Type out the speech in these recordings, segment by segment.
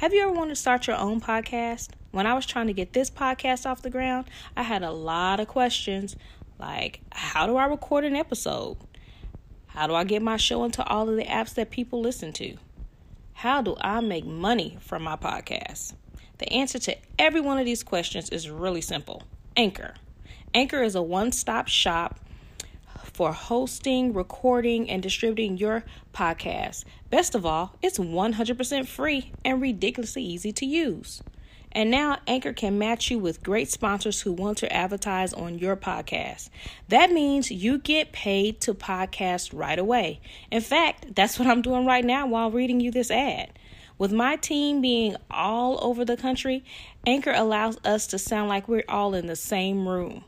Have you ever wanted to start your own podcast? When I was trying to get this podcast off the ground, I had a lot of questions like how do I record an episode? How do I get my show into all of the apps that people listen to? How do I make money from my podcast? The answer to every one of these questions is really simple Anchor. Anchor is a one stop shop for hosting, recording, and distributing your podcast. Best of all, it's 100% free and ridiculously easy to use. And now Anchor can match you with great sponsors who want to advertise on your podcast. That means you get paid to podcast right away. In fact, that's what I'm doing right now while reading you this ad. With my team being all over the country, Anchor allows us to sound like we're all in the same room.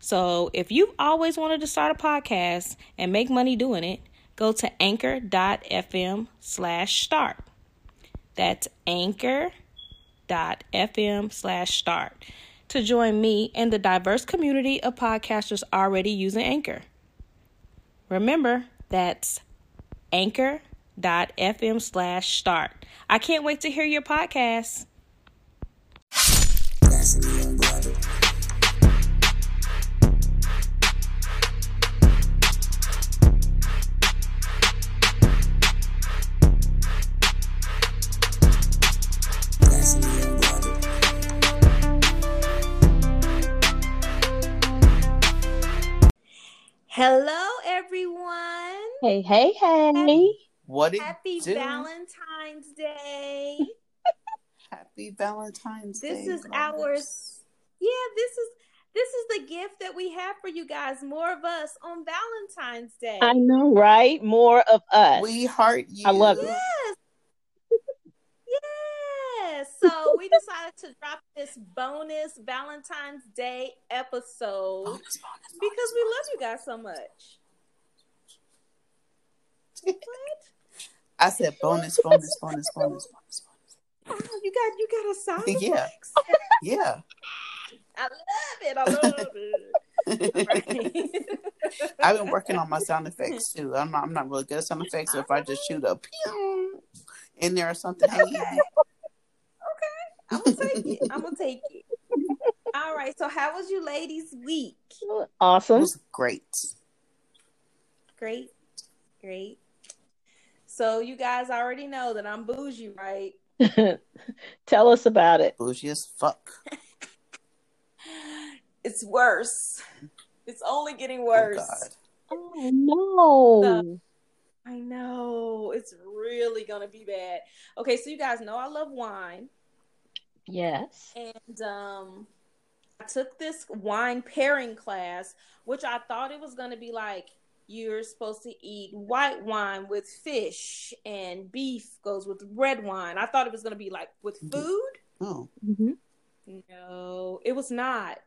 So if you've always wanted to start a podcast and make money doing it, go to anchor.fm slash start. That's anchor.fm slash start to join me and the diverse community of podcasters already using Anchor. Remember, that's anchor.fm slash start. I can't wait to hear your podcast. Hello, everyone. Hey, hey, hey. What it Happy do? Valentine's Day. Happy Valentine's This Day. This is our yeah, this is this is the gift that we have for you guys. More of us on Valentine's Day. I know, right? More of us. We heart you. I love it. Yes. Yes. So we decided to drop this bonus Valentine's Day episode Bonus, bonus, bonus, because we love you guys so much. What? I said bonus, bonus, bonus, bonus, bonus, Oh, you got you got a sound Yeah. Yeah. I love it. I love it. I've been working on my sound effects too. I'm not, I'm not really good at sound effects. So if I just shoot a pew in there or something, hey. I'm gonna take it. I'm gonna take it. All right. So, how was you ladies' week? it Awesome. was great. Great, great. So, you guys already know that I'm bougie, right? Tell us about it. Bougie as fuck. It's worse. It's only getting Oh, worse. God. Oh no. I know. It's really gonna be bad. Okay, so you guys know I love wine. Yes. and um I took this wine pairing class, which I thought it was going to be like you're supposed to eat white wine with fish and beef goes with red wine. I thought it was going to be like with food. Oh, Mm-hmm. No, it was not.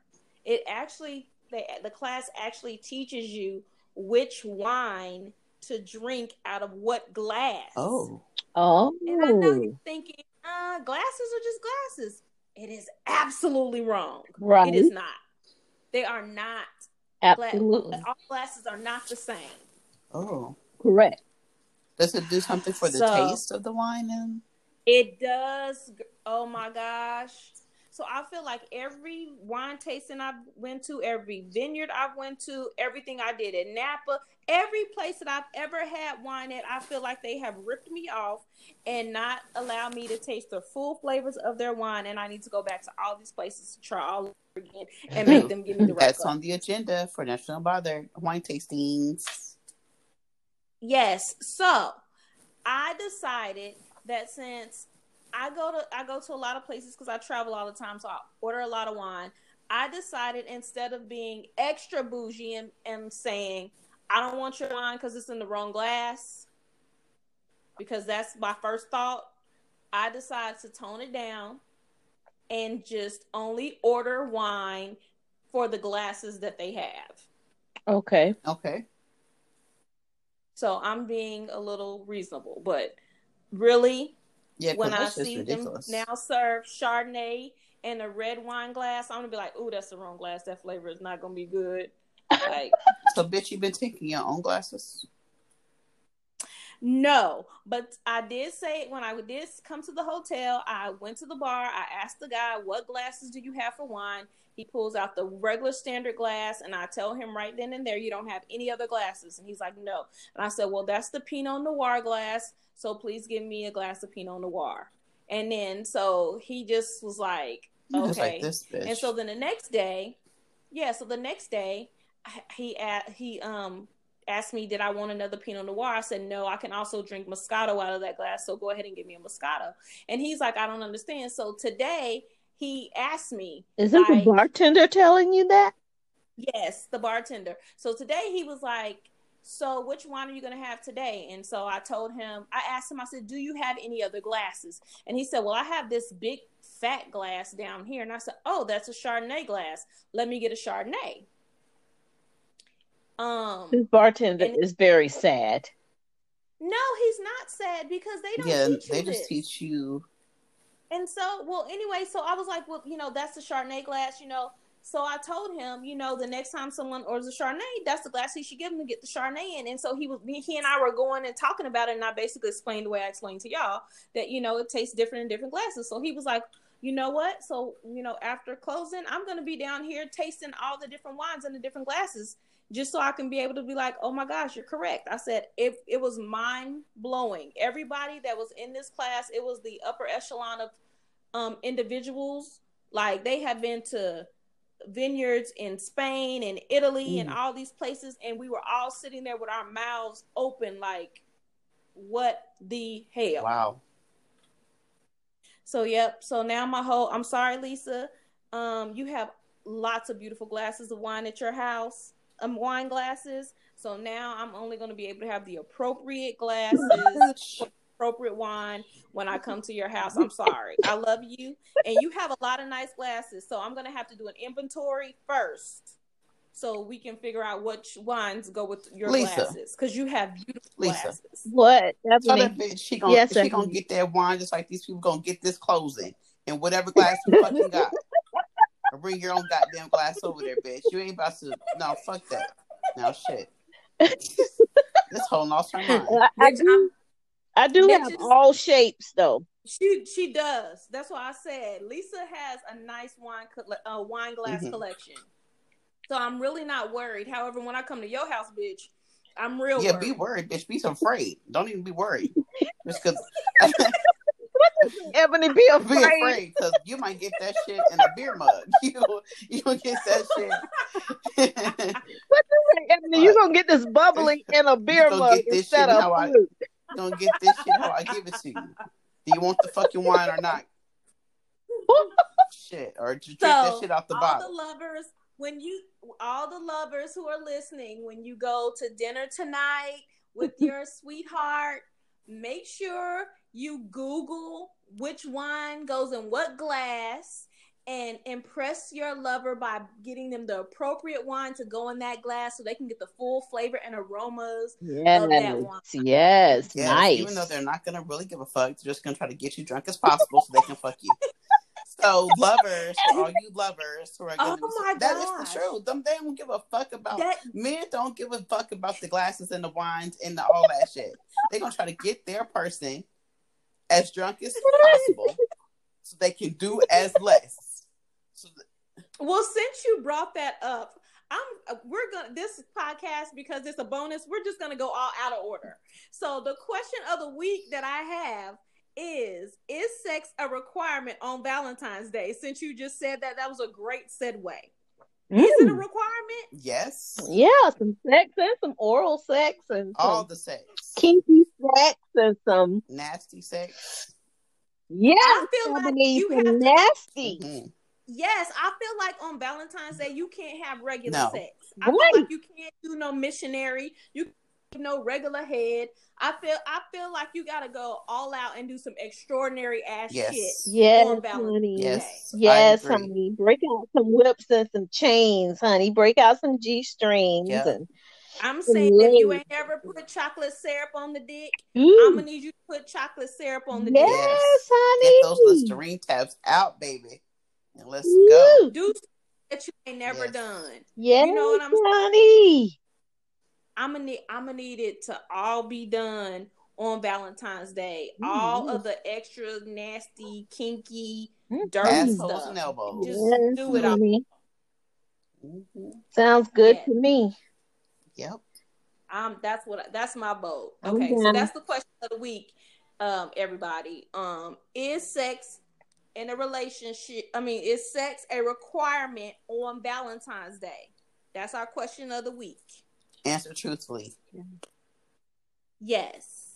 It actually they, the class actually teaches you which wine to drink out of what glass. oh, Oh. And I know you're thinking, uh, glasses are just glasses. It is absolutely wrong. Right. It is not. They are not. Gla- Absolutely. all glasses are not the same. oh. Correct. Does it do something for the So- taste of the wine? And It does. Oh my gosh. So I feel like every wine tasting I've went to, every vineyard I've went to, everything I did at Napa, every place that I've ever had wine at, I feel like they have ripped me off and not allowed me to taste the full flavors of their wine. And I need to go back to all these places to try all over again and make them give me the right. that's on the agenda for Naturally Unbothered wine tastings. Yes. So I decided that since I go to I go to a lot of places because I travel all the time, so I order a lot of wine. I decided instead of being extra bougie and, and saying I don't want your wine because it's in the wrong glass, because that's my first thought. I decided to tone it down and just only order wine for the glasses that they have. Okay. Okay. So I'm being a little reasonable, but really, Yeah, when I see ridiculous. them now serve Chardonnay in a red wine glass, I'm gonna be like, "Ooh, that's the wrong glass. That flavor is not gonna be good." Like, So, bitch, you've been taking your own glasses. No, but I did say when I did come to the hotel, I went to the bar. I asked the guy, "What glasses do you have for wine?" He pulls out the regular standard glass, and I tell him right then and there, "You don't have any other glasses." And he's like, "No." And I said, "Well, that's the Pinot Noir glass, so please give me a glass of Pinot Noir." And then so he just was like, You "Okay." just like this bitch. And so then the next day, yeah, so the next day he he um asked me did I want another Pinot Noir. I said no, I can also drink Moscato out of that glass, so go ahead and give me a Moscato. And he's like, I don't understand. So today he asked me, Isn't like- the bartender telling you that? Yes, the bartender. So today he was like, So which wine are you gonna have today? And so I told him, I asked him, I said, Do you have any other glasses? And he said, Well, I have this big fat glass down here. And I said, Oh, that's a Chardonnay glass. Let me get a Chardonnay. Um This bartender And- is very sad. no, he's not sad because they don't yeah, teach you they this. just teach you. And so, well, anyway, so I was like, well, you know, that's the Chardonnay glass, you know. So I told him, you know, the next time someone orders a Chardonnay, that's the glass he should give him to get the Chardonnay in. And so he was, he and I were going and talking about it, and I basically explained the way I explained to y'all that you know it tastes different in different glasses. So he was like, you know what? So you know, after closing, I'm gonna be down here tasting all the different wines in the different glasses, just so I can be able to be like, oh my gosh, you're correct. I said it, it was mind blowing. Everybody that was in this class, it was the upper echelon of um individuals like they have been to vineyards in Spain and Italy and all these places and we were all sitting there with our mouths open like what the hell? Wow. so yep. So now my whole I'm sorry Lisa. Um you have lots of beautiful glasses of wine at your house um wine glasses. So now I'm only going to be able to have the appropriate glasses appropriate wine when I come to your house. I'm sorry. I love you. And you have a lot of nice glasses. So I'm going to have to do an inventory first so we can figure out which wines go with your Lisa. glasses because you have beautiful Lisa. glasses. What? That's Ebony? that bitch she gonna Yes, she Stephanie. gonna get that wine just like these people gonna get this closing and whatever glass you fucking got. Or bring your own goddamn glass over there, bitch. You ain't about to no fuck that. Now shit. this whole lost her mind. I, I Bitch, do, I do have bitches- all shapes though. She she does. That's why I said Lisa has a nice wine colle- uh, wine glass Mhm. collection. So I'm really not worried. However, when I come to your house, bitch, I'm real Yeah, worried. be worried, bitch. Be afraid. Don't even be worried. Just cause Ebony, be be afraid. afraid because you might get that shit in a beer mug. You you gonna get that shit. Ebony, you gonna get this bubbling in a beer mug get this instead shit of how I- fruit. you gonna get this shit how I give it to you. Do you want the fucking wine or not? Shit, or just drink that So, shit out the all bottle. the lovers, when you, all the lovers who are listening, when you go to dinner tonight with your sweetheart, make sure you Google which wine goes in what glass and impress your lover by getting them the appropriate wine to go in that glass so they can get the full flavor and aromas. Yes, that one. yes, Yes, nice. even though they're not gonna really give a fuck, they're just gonna try to get you drunk as possible so they can fuck you. So lovers, all you lovers who are gonna Oh my that is the truth. Them they don't give a fuck about That men don't give a fuck about the glasses and the wines and the, all that shit. They're gonna try to get their person as drunk as possible so they can do as less. So th- Well, since you brought that up, I'm we're gonna this podcast because it's a bonus. We're just gonna go all out of order. So the question of the week that I have is: Is sex a requirement on Valentine's Day? Since you just said that, that was a great segue. Is it a Mm. requirement? yes, Yeah, some sex and some oral sex and some all the sex, kinky sex and some nasty sex. yeah, I feel like you some have to- nasty. Yes, I feel like on Valentine's Day you can't have regular No. sex. I feel like you can't do no missionary. You can't do no regular head. I feel I feel like you gotta go all out and do some extraordinary ass Yes. shit. Yes, on Valentine's honey. Yes, I Yes, honey. Break out some whips and some chains, honey. Break out some G strings Yeah. and I'm saying if you ain't ever put chocolate syrup on the dick, Ooh, I'm gonna need you to put chocolate syrup on the yes, dick. Yes. honey. Get those Listerine tabs out, baby, and let's go. Do something that you ain't never Yes. done. you know what I'm saying? I'm gonna need I'm gonna need it to all be done on Valentine's Day. All Mm. of the extra nasty, kinky, Mm. dirty Assholes stuff. and elbows. Just Yes, do it all. honey. hmm Sounds good Yeah. to me. Yep. Um, that's what that's my vote. I'm Okay, so that's the question of the week. Um, everybody, um, is sex in a relationship? I mean, is sex a requirement on Valentine's Day? That's our question of the week. Answer truthfully. Yes.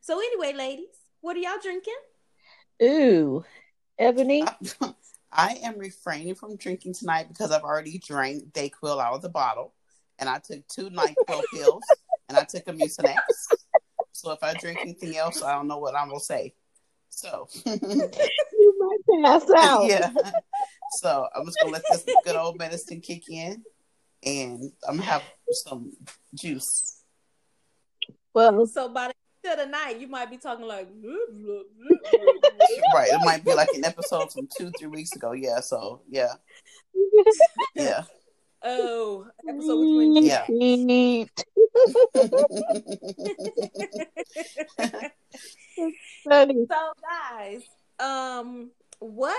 So anyway, ladies, what are y'all drinking? Ooh, Ebony. I, I am refraining from drinking tonight because I've already drank Dayquil out of the bottle, and I took two Nyquil pills, and I took a Mucinex. So if I drink anything else, I don't know what I'm gonna say. So You might pass out. yeah. So I'm just gonna let this good old medicine kick in, and I'm gonna have some juice. Well, So by the end of the night, you might be talking like. Right. It might be like an episode from two, three weeks ago. Yeah. So yeah. Yeah. oh, episode with Yeah. So guys, um, what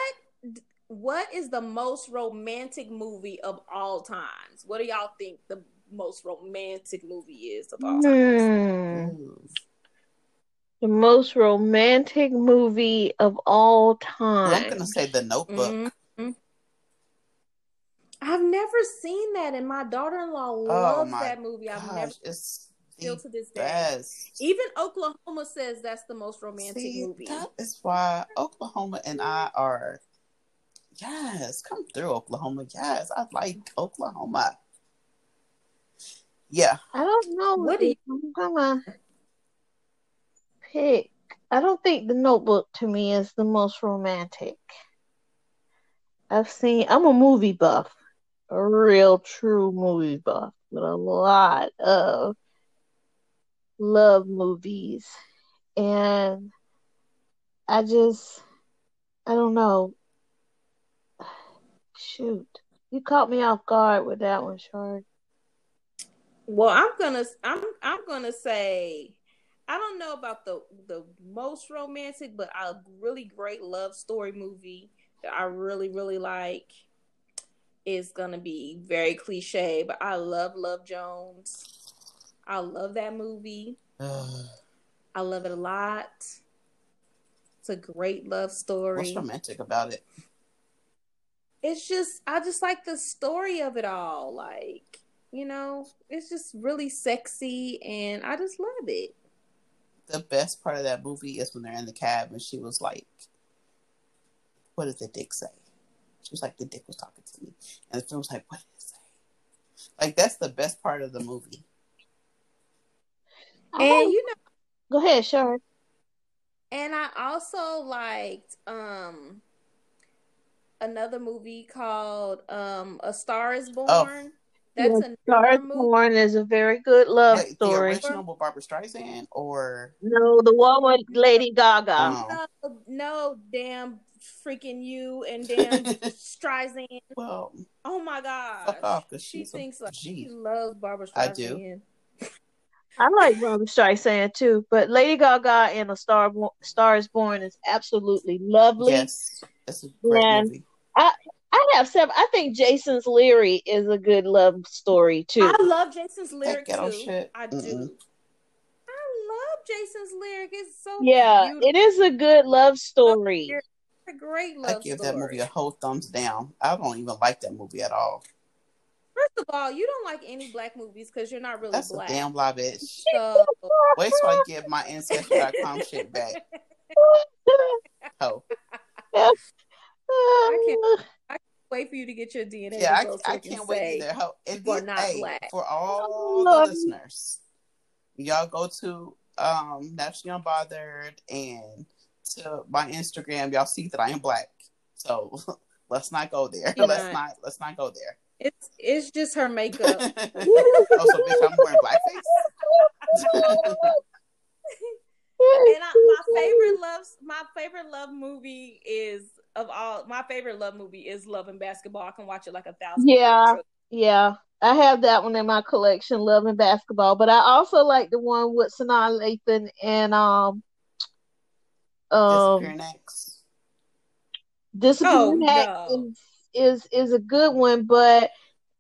what is the most romantic movie of all times? What do y'all think the most romantic movie is of all time? Hmm. The most romantic movie of all time. I'm time. gonna say the Notebook. Mhm. I've never seen that, and my daughter-in-law loves Oh my that movie. I've never Gosh, it's still mm-hmm. to this day. best. Even Oklahoma says that's the most romantic See, movie. that is why Oklahoma and I are. Yes, come through Oklahoma. Yes, I like Oklahoma. Yeah, I don't know. What do you- I'm gonna pick. I don't think the Notebook to me is the most romantic. I've seen. I'm a movie buff, a real true movie buff with a lot of love movies, and I just, I don't know. Shoot, you caught me off guard with that one, Shard. Well, I'm gonna I'm I'm gonna say I don't know about the the most romantic, but a really great love story movie that I really really like is gonna be very cliche, but I love Love Jones. I love that movie. I love it a lot. It's a great love story. what's romantic about it? it's just I just like the story of it all. Like, you know, it's just really sexy and I just love it. The best part of that movie is when they're in the cab and she was like, "What did the dick say?" She was like, "The dick was talking to me," and the film was like, "What did it say?" Like that's the best part of the movie. I And don't- you know, Go ahead, sure. and I also liked um another movie called um A Star is Born. Oh. That's Yes, a Star newer movie. Born is a very good love Wait, story. the original with Barbra Streisand, or No, the one with Lady Gaga. um, No, no, damn freaking you and damn Streisand. well, Oh my god. fuck off because She thinks like G. she loves Barbra Streisand. I do. I like Barbra Streisand too, but Lady Gaga and A Star Bo- Star is Born is absolutely lovely. Yes, it's a great And- movie. I I have seven. I think Jason's Lyric is a good love story too. I love Jason's lyric too. shit. I do. Mm-mm. I love Jason's lyric. It's so yeah, beautiful. it is a good love story. It's a great love. I give story. that movie a whole thumbs down. I don't even like that movie at all. First of all, you don't like any black movies because you're not really That's black. a damn lie, bitch. So Wait till I give my ancestry.com shit back. Oh, I can't I can't wait for you to get your DNA yeah. I, so I can can't wait say, either. Ho- and you are then, not hey, black. for all the listeners, y'all go to um Naturally Unbothered and to my Instagram. Y'all see that I am black. So let's not go there. You're let's not. not. Let's not go there. It's it's just her makeup. so bitch, I'm wearing blackface. And I, my favorite love, my favorite love movie is of all. My favorite love movie is Love and Basketball. I can watch it like a thousand. Yeah. times. Yeah, I have that one in my collection, Love and Basketball. But I also like the one with Sanaa Lathan and um um Disappearing Acts. Disappearing Oh, Act no. is, is is a good one, but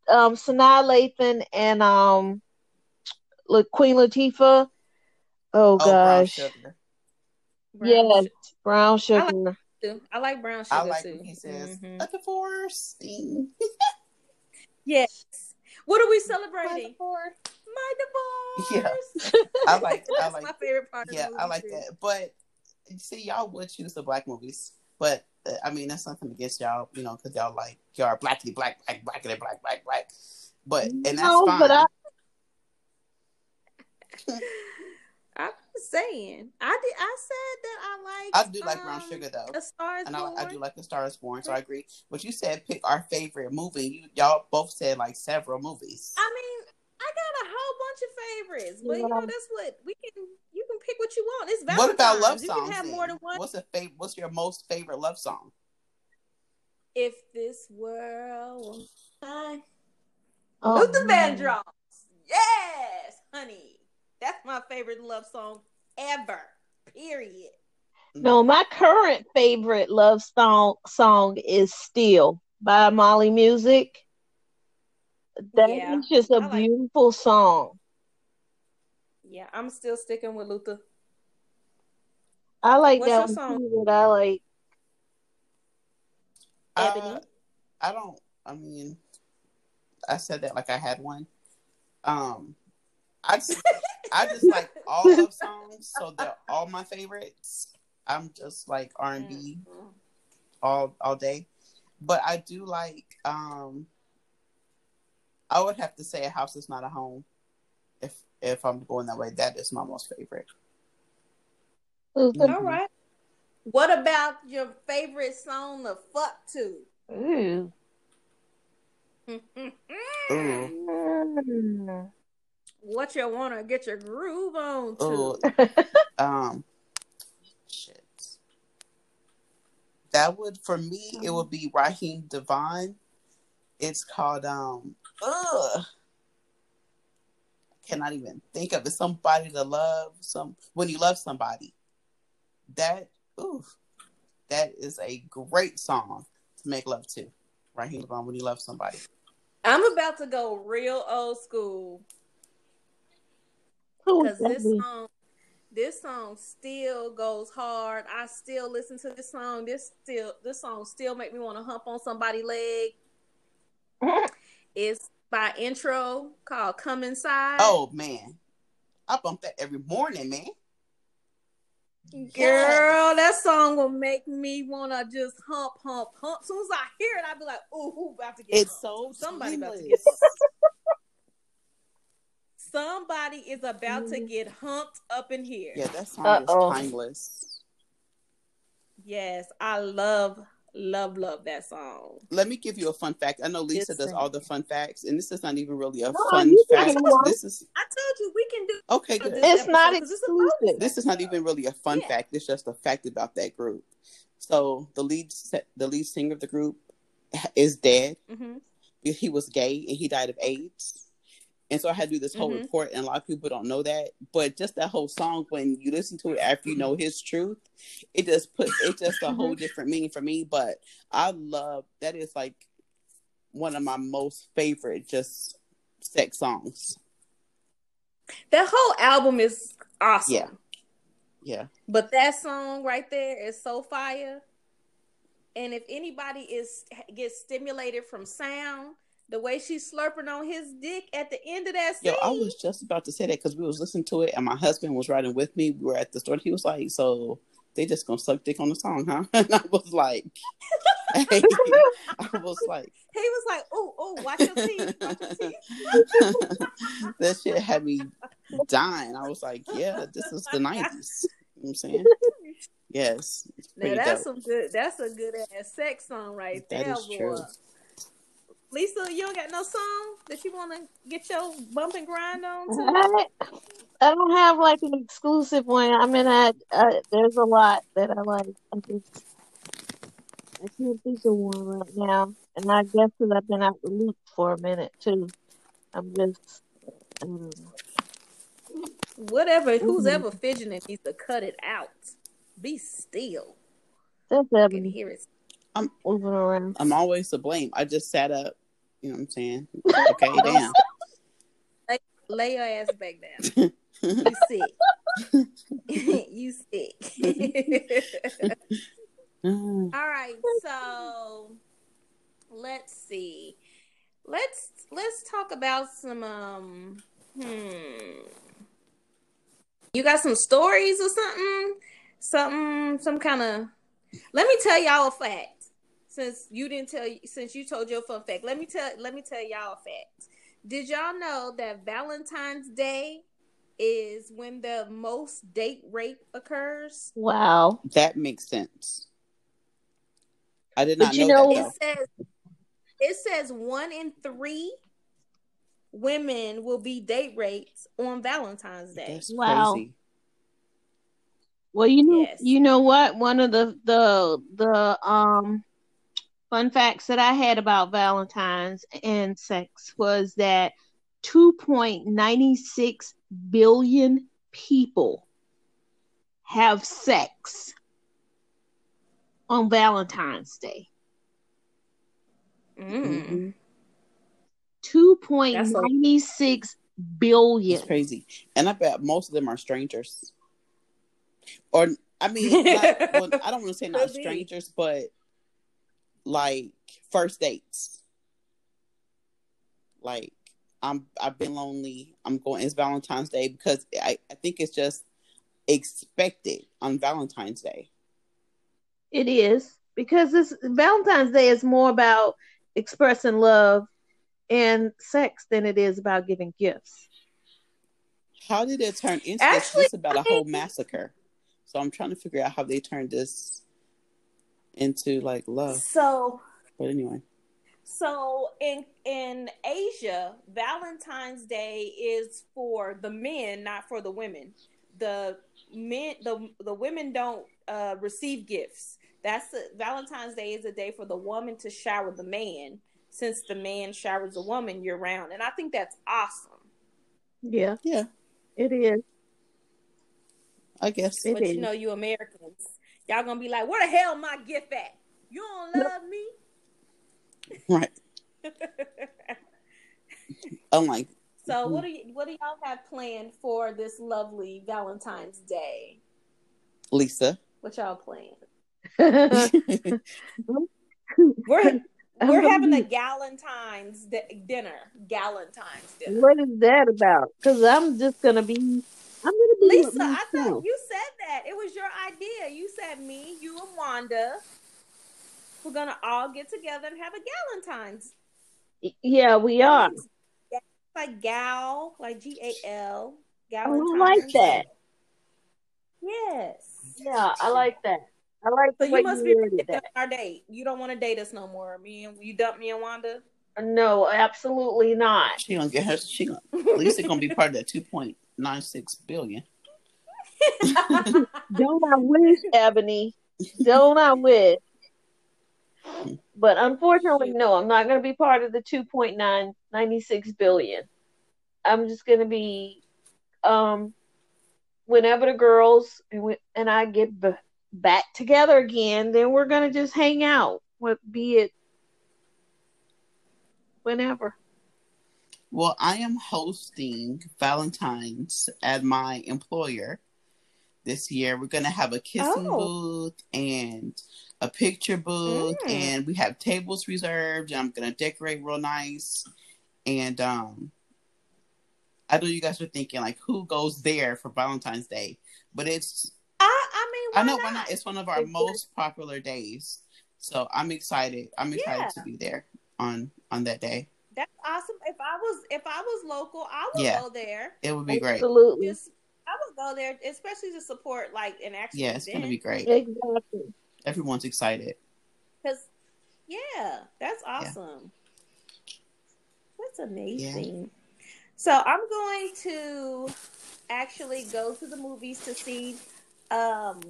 um Sanaa Lathan and um La- Queen Latifah. Oh Oh, gosh. Sugar. Brown Yes, sugar brown I sugar. too. I like brown I sugar like too. when he says, Mhm. "A divorce." Yes. What are we celebrating? My celebrating? divorce. My Yeah. I like. I That's like. my favorite part of Yeah, I like too. that. But you see, y'all would choose the black movies, but I mean that's nothing against y'all, you know, because y'all like y'all are blackity black, black, blackity black, black, black. But and that's No, fine. but I I'm saying. I did. I said that I like. I do like Brown um, Sugar though, A Star Is and I, Born. I do like The Star Is Born. So I agree. But you said pick our favorite movie. You y'all both said like several movies. I mean, I got a whole bunch of favorites, but you know that's what we can. You can pick what you want. It's What Valentine's. about love You songs? can have then? more than one. What's a fav- What's your most favorite love song? If this world was mine. oh, Luther man. Vandross. Yes, honey. That's my favorite love song ever. Period. No, my current favorite love song song is "Still" by Mali Music. That is Yeah, just a like- beautiful song. Yeah, I'm still sticking with Luther. I like What's that one song? too. But I like Ebony. Uh, I don't. I mean, I said that like I had one. Um, I just, I just like all love songs, so they're all my favorites. I'm just like R and B Mm-hmm. all all day, but I do like. Um, I would have to say a house is not a home. If if I'm going that way, that is my most favorite. Luther. All right. What about your favorite song to fuck to? Ooh. Ooh, what you want to get your groove on to? ooh, um, shit. That would for me, it would be Raheem DeVaughn. It's called um. Ugh. Cannot even think of it. Somebody to love. Some when you love somebody. That ooh, that is a great song to make love to. Raheem DeVaughn when you love somebody. I'm about to go real old school because this song, this song still goes hard. I still listen to this song. This still, this song still make me want to hump on somebody's leg. It's by Intro called "Come Inside." Oh man, I bump that every morning, man. Girl, that song will make me wanna just hump, hump, hump. As soon as I hear it, I'll be like, "Ooh, who about to get It's humped? so somebody about to timeless. get humped. Somebody is about to mm. get humped up in here." Yeah, that song Uh-oh. is timeless. Yes, I love, love, love that song. Let me give you a fun fact. I know Lisa It's does all the fun facts, and this is not even really a No, fun fact. This is I told you we can do okay. this Good. It's not episode 'cause it's a bonus exclusive. This is not even really a fun Yeah. fact. It's just a fact about that group. So the lead, the lead singer of the group, is dead. Mhm. He was gay and he died of AIDS. And so I had to do this whole Mhm. report, and a lot of people don't know that. But just that whole song, when you listen to it after you know his truth, it just puts it just a whole different meaning for me. But I love that is like one of my most favorite just sex songs. That whole album is awesome. Yeah. Yeah. But that song right there is so fire. And if anybody is gets stimulated from sound, the way she's slurping on his dick at the end of that scene, Yo, I was just about to say that because we was listening to it, and my husband was riding with me. We were at the store. And he was like, "So they just gonna suck dick on the song, huh?" And I was like, hey. "I was like, he was like, "Oh, oh, watch your teeth, watch your teeth." that shit had me dying." I was like, "Yeah, this is the '90s." You know I'm saying? Yes, Now that's dope. some good. That's a good ass sex song right That there, is boy. true. Lisa, you don't got no song that you want to get your bump and grind on to? I, I don't have like an exclusive one. I mean, I, I there's a lot that I like. I just I can't think of one right now. And I guess that I've been out the loop for a minute too. I'm just, um, Whatever, who's Mhm. ever fidgeting needs to cut it out. Be still. that's I can hear it. Moving around. I'm always to blame. I just sat up. You know what I'm saying? Okay, damn. Lay your ass back down. You sick. you sick. All right, so let's see. Let's let's talk about some um hmm. You got some stories or something? Something some kind of Let me tell y'all a fact. Since you didn't tell since you told your fun fact. Let me tell let me tell y'all a fact. Did y'all know that Valentine's Day is when the most date rape occurs? Wow. That makes sense. I did But not you know, know- that. it says it says one in three women will be date raped on Valentine's. Day. That's Wow. crazy. Well, you know, Yes. you know what? One of the the the um fun facts that I had about Valentine's and sex was that 2.96 billion people have sex on Valentine's Day. Mm. 2.96 billion. It's crazy. And I bet most of them are strangers. Or I mean, not, well, I don't want to say not strangers, but like first dates. Like I'm I've been lonely. I'm going it's Valentine's Day because I, I think it's just expected on Valentine's Day. It is because this Valentine's Day is more about expressing love and sex than it is about giving gifts. How did it turn into Actually, this? About a I whole massacre. So I'm trying to figure out how they turned this into like love. So But anyway. so in in Asia, Valentine's Day is for the men, not for the women. The men the the women don't uh receive gifts. That's the, Valentine's Day is a day for the woman to shower the man since the man showers the woman year round. And I think that's awesome. Yeah, Yeah, it is. I guess. It but is. you know, you Americans, y'all gonna be like, "Where the hell my gift at? You don't love me." Right. Oh Unlike so, mm-hmm. what do you, what do y'all have planned for this lovely Valentine's Day? Lisa. What y'all playing? We're we're having a Galentine's di- dinner. Galentine's dinner. What is that about? Because I'm just gonna be. I'm gonna be Lisa, I thought you said that. It was your idea. You said me, you, and Wanda. We're gonna all get together and have a Galentine's. Yeah, we are. Like gal, like G A L. I like that. Yes. Yeah, I like that. I like So the you must you be worded that. our date. You don't want to date us no more. Me and you dump me and Wanda. No, absolutely not. She gonna get her. She gonna Lisa gonna be part of that two point nine six billion. Don't I wish, Ebony? Don't I wish? But unfortunately, no, I'm not going to be part of the 2.996 billion. I'm just going to be, um, whenever the girls and, we, and I get b- back together again, then we're going to just hang out. What be it whenever. Well, I am hosting Valentine's at my employer this year. We're gonna have a kissing Oh. booth and a picture booth, Mm. and we have tables reserved. And I'm gonna decorate real nice. And um, I know you guys are thinking like, who goes there for Valentine's Day? But it's I, I mean, I know not? why not? It's one of our Exactly. most popular days, so I'm excited. I'm excited Yeah. to be there on on that day. That's awesome. If I was if I was local, I would Yeah. go there. It would be great. Absolutely. Just I would go there, especially to support like an actual Yeah, it's event. gonna be great. Exactly. Everyone's excited. Because, yeah, that's awesome. That's amazing. So I'm going to actually go to the movies to see, um,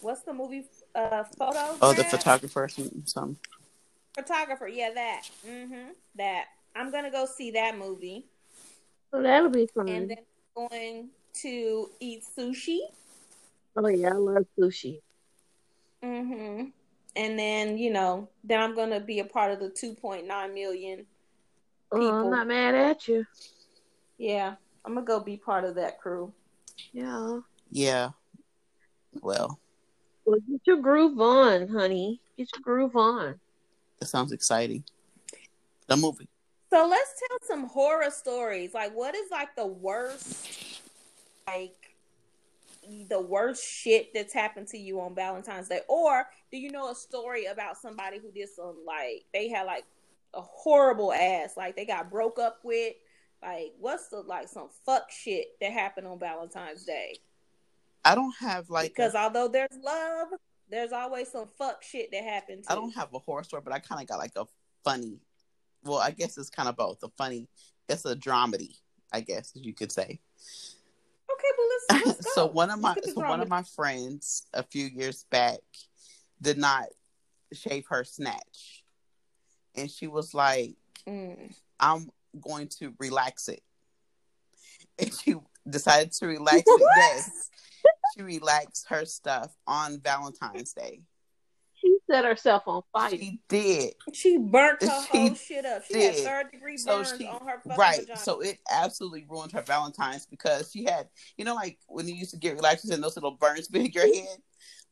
what's the movie? Uh, photo. Oh, the photographer or something. some- Photographer, yeah, that. Mm-hmm. That. I'm gonna go see that movie. So that'll be fun. And then I'm going to eat sushi. oh yeah, I love sushi. Mm-hmm. And then, you know, then I'm gonna be a part of the 2.9 million. Oh, I'm People. not mad at you. Yeah, I'm gonna go be part of that crew. Yeah. Yeah. Well, Well, get your groove on, honey. Get your groove on. That sounds exciting. The movie. So let's tell some horror stories. Like, what is like the worst, like the worst shit that's happened to you on Valentine's Day? Or do you know a story about somebody who did some like they had like a horrible ass, like they got broke up with? Like, what's the like some fuck shit that happened on Valentine's Day? I don't have like Because a, although there's love, there's always some fuck shit that happens. I don't have a horror story, but I kind of got like a funny. Well, I guess it's kind of both. A funny. It's a dramedy, I guess you could say. Okay, but let's, let's so one of my Let's get the so one of my friends a few years back did not shave her snatch, and she was like, Mm. "I'm going to relax it," and she decided to relax it. Yes, she relaxed her stuff on Valentine's Day. She set herself on fire. She did. She burnt her She whole shit up. She had third degree So burns she on her fucking right. vagina. So it absolutely ruined her Valentine's because she had, you know, like when you used to get relaxers and those little burns in your head,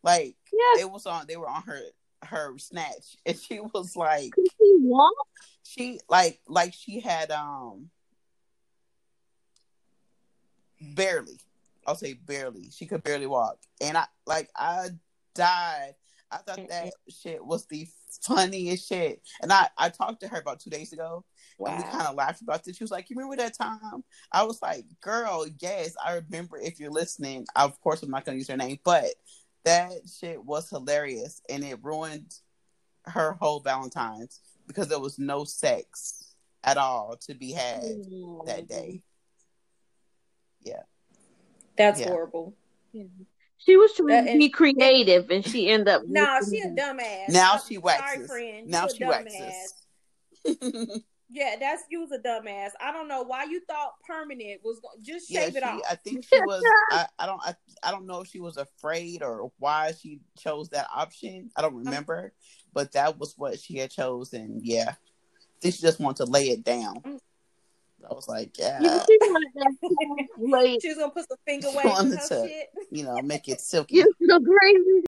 like Yes, it was on. They were on her her snatch, and she was like, could she walk? she like like she had um barely. I'll say barely. She could barely walk, and I like I died. I thought that shit was the funniest shit, and I I talked to her about two days ago. And we kind of laughed about it. She was like, "You remember that time?" I was like, "Girl, yes, I remember. If you're listening, of course, I'm not going to use her name, but that shit was hilarious, and it ruined her whole Valentine's because there was no sex at all to be had that day. That's Yeah. horrible. She was trying That- to and- be creative, and she ended up. No, missing she a dumbass. Now I'm she Sorry, waxes. friend. Now You she waxes. Yeah, that's you was a dumbass. I don't know why you thought permanent was going. Just yeah, shave it she, off. I think she was. I, I don't. I, I don't know if she was afraid or why she chose that option. I don't uh-huh. remember, but that was what she had chosen. Yeah, I think she just wanted to lay it down. Mm. I was like, Yeah, yeah, she wanted that late. She was gonna put some finger She waves in wanted shit. you know, make it silky. You're so crazy.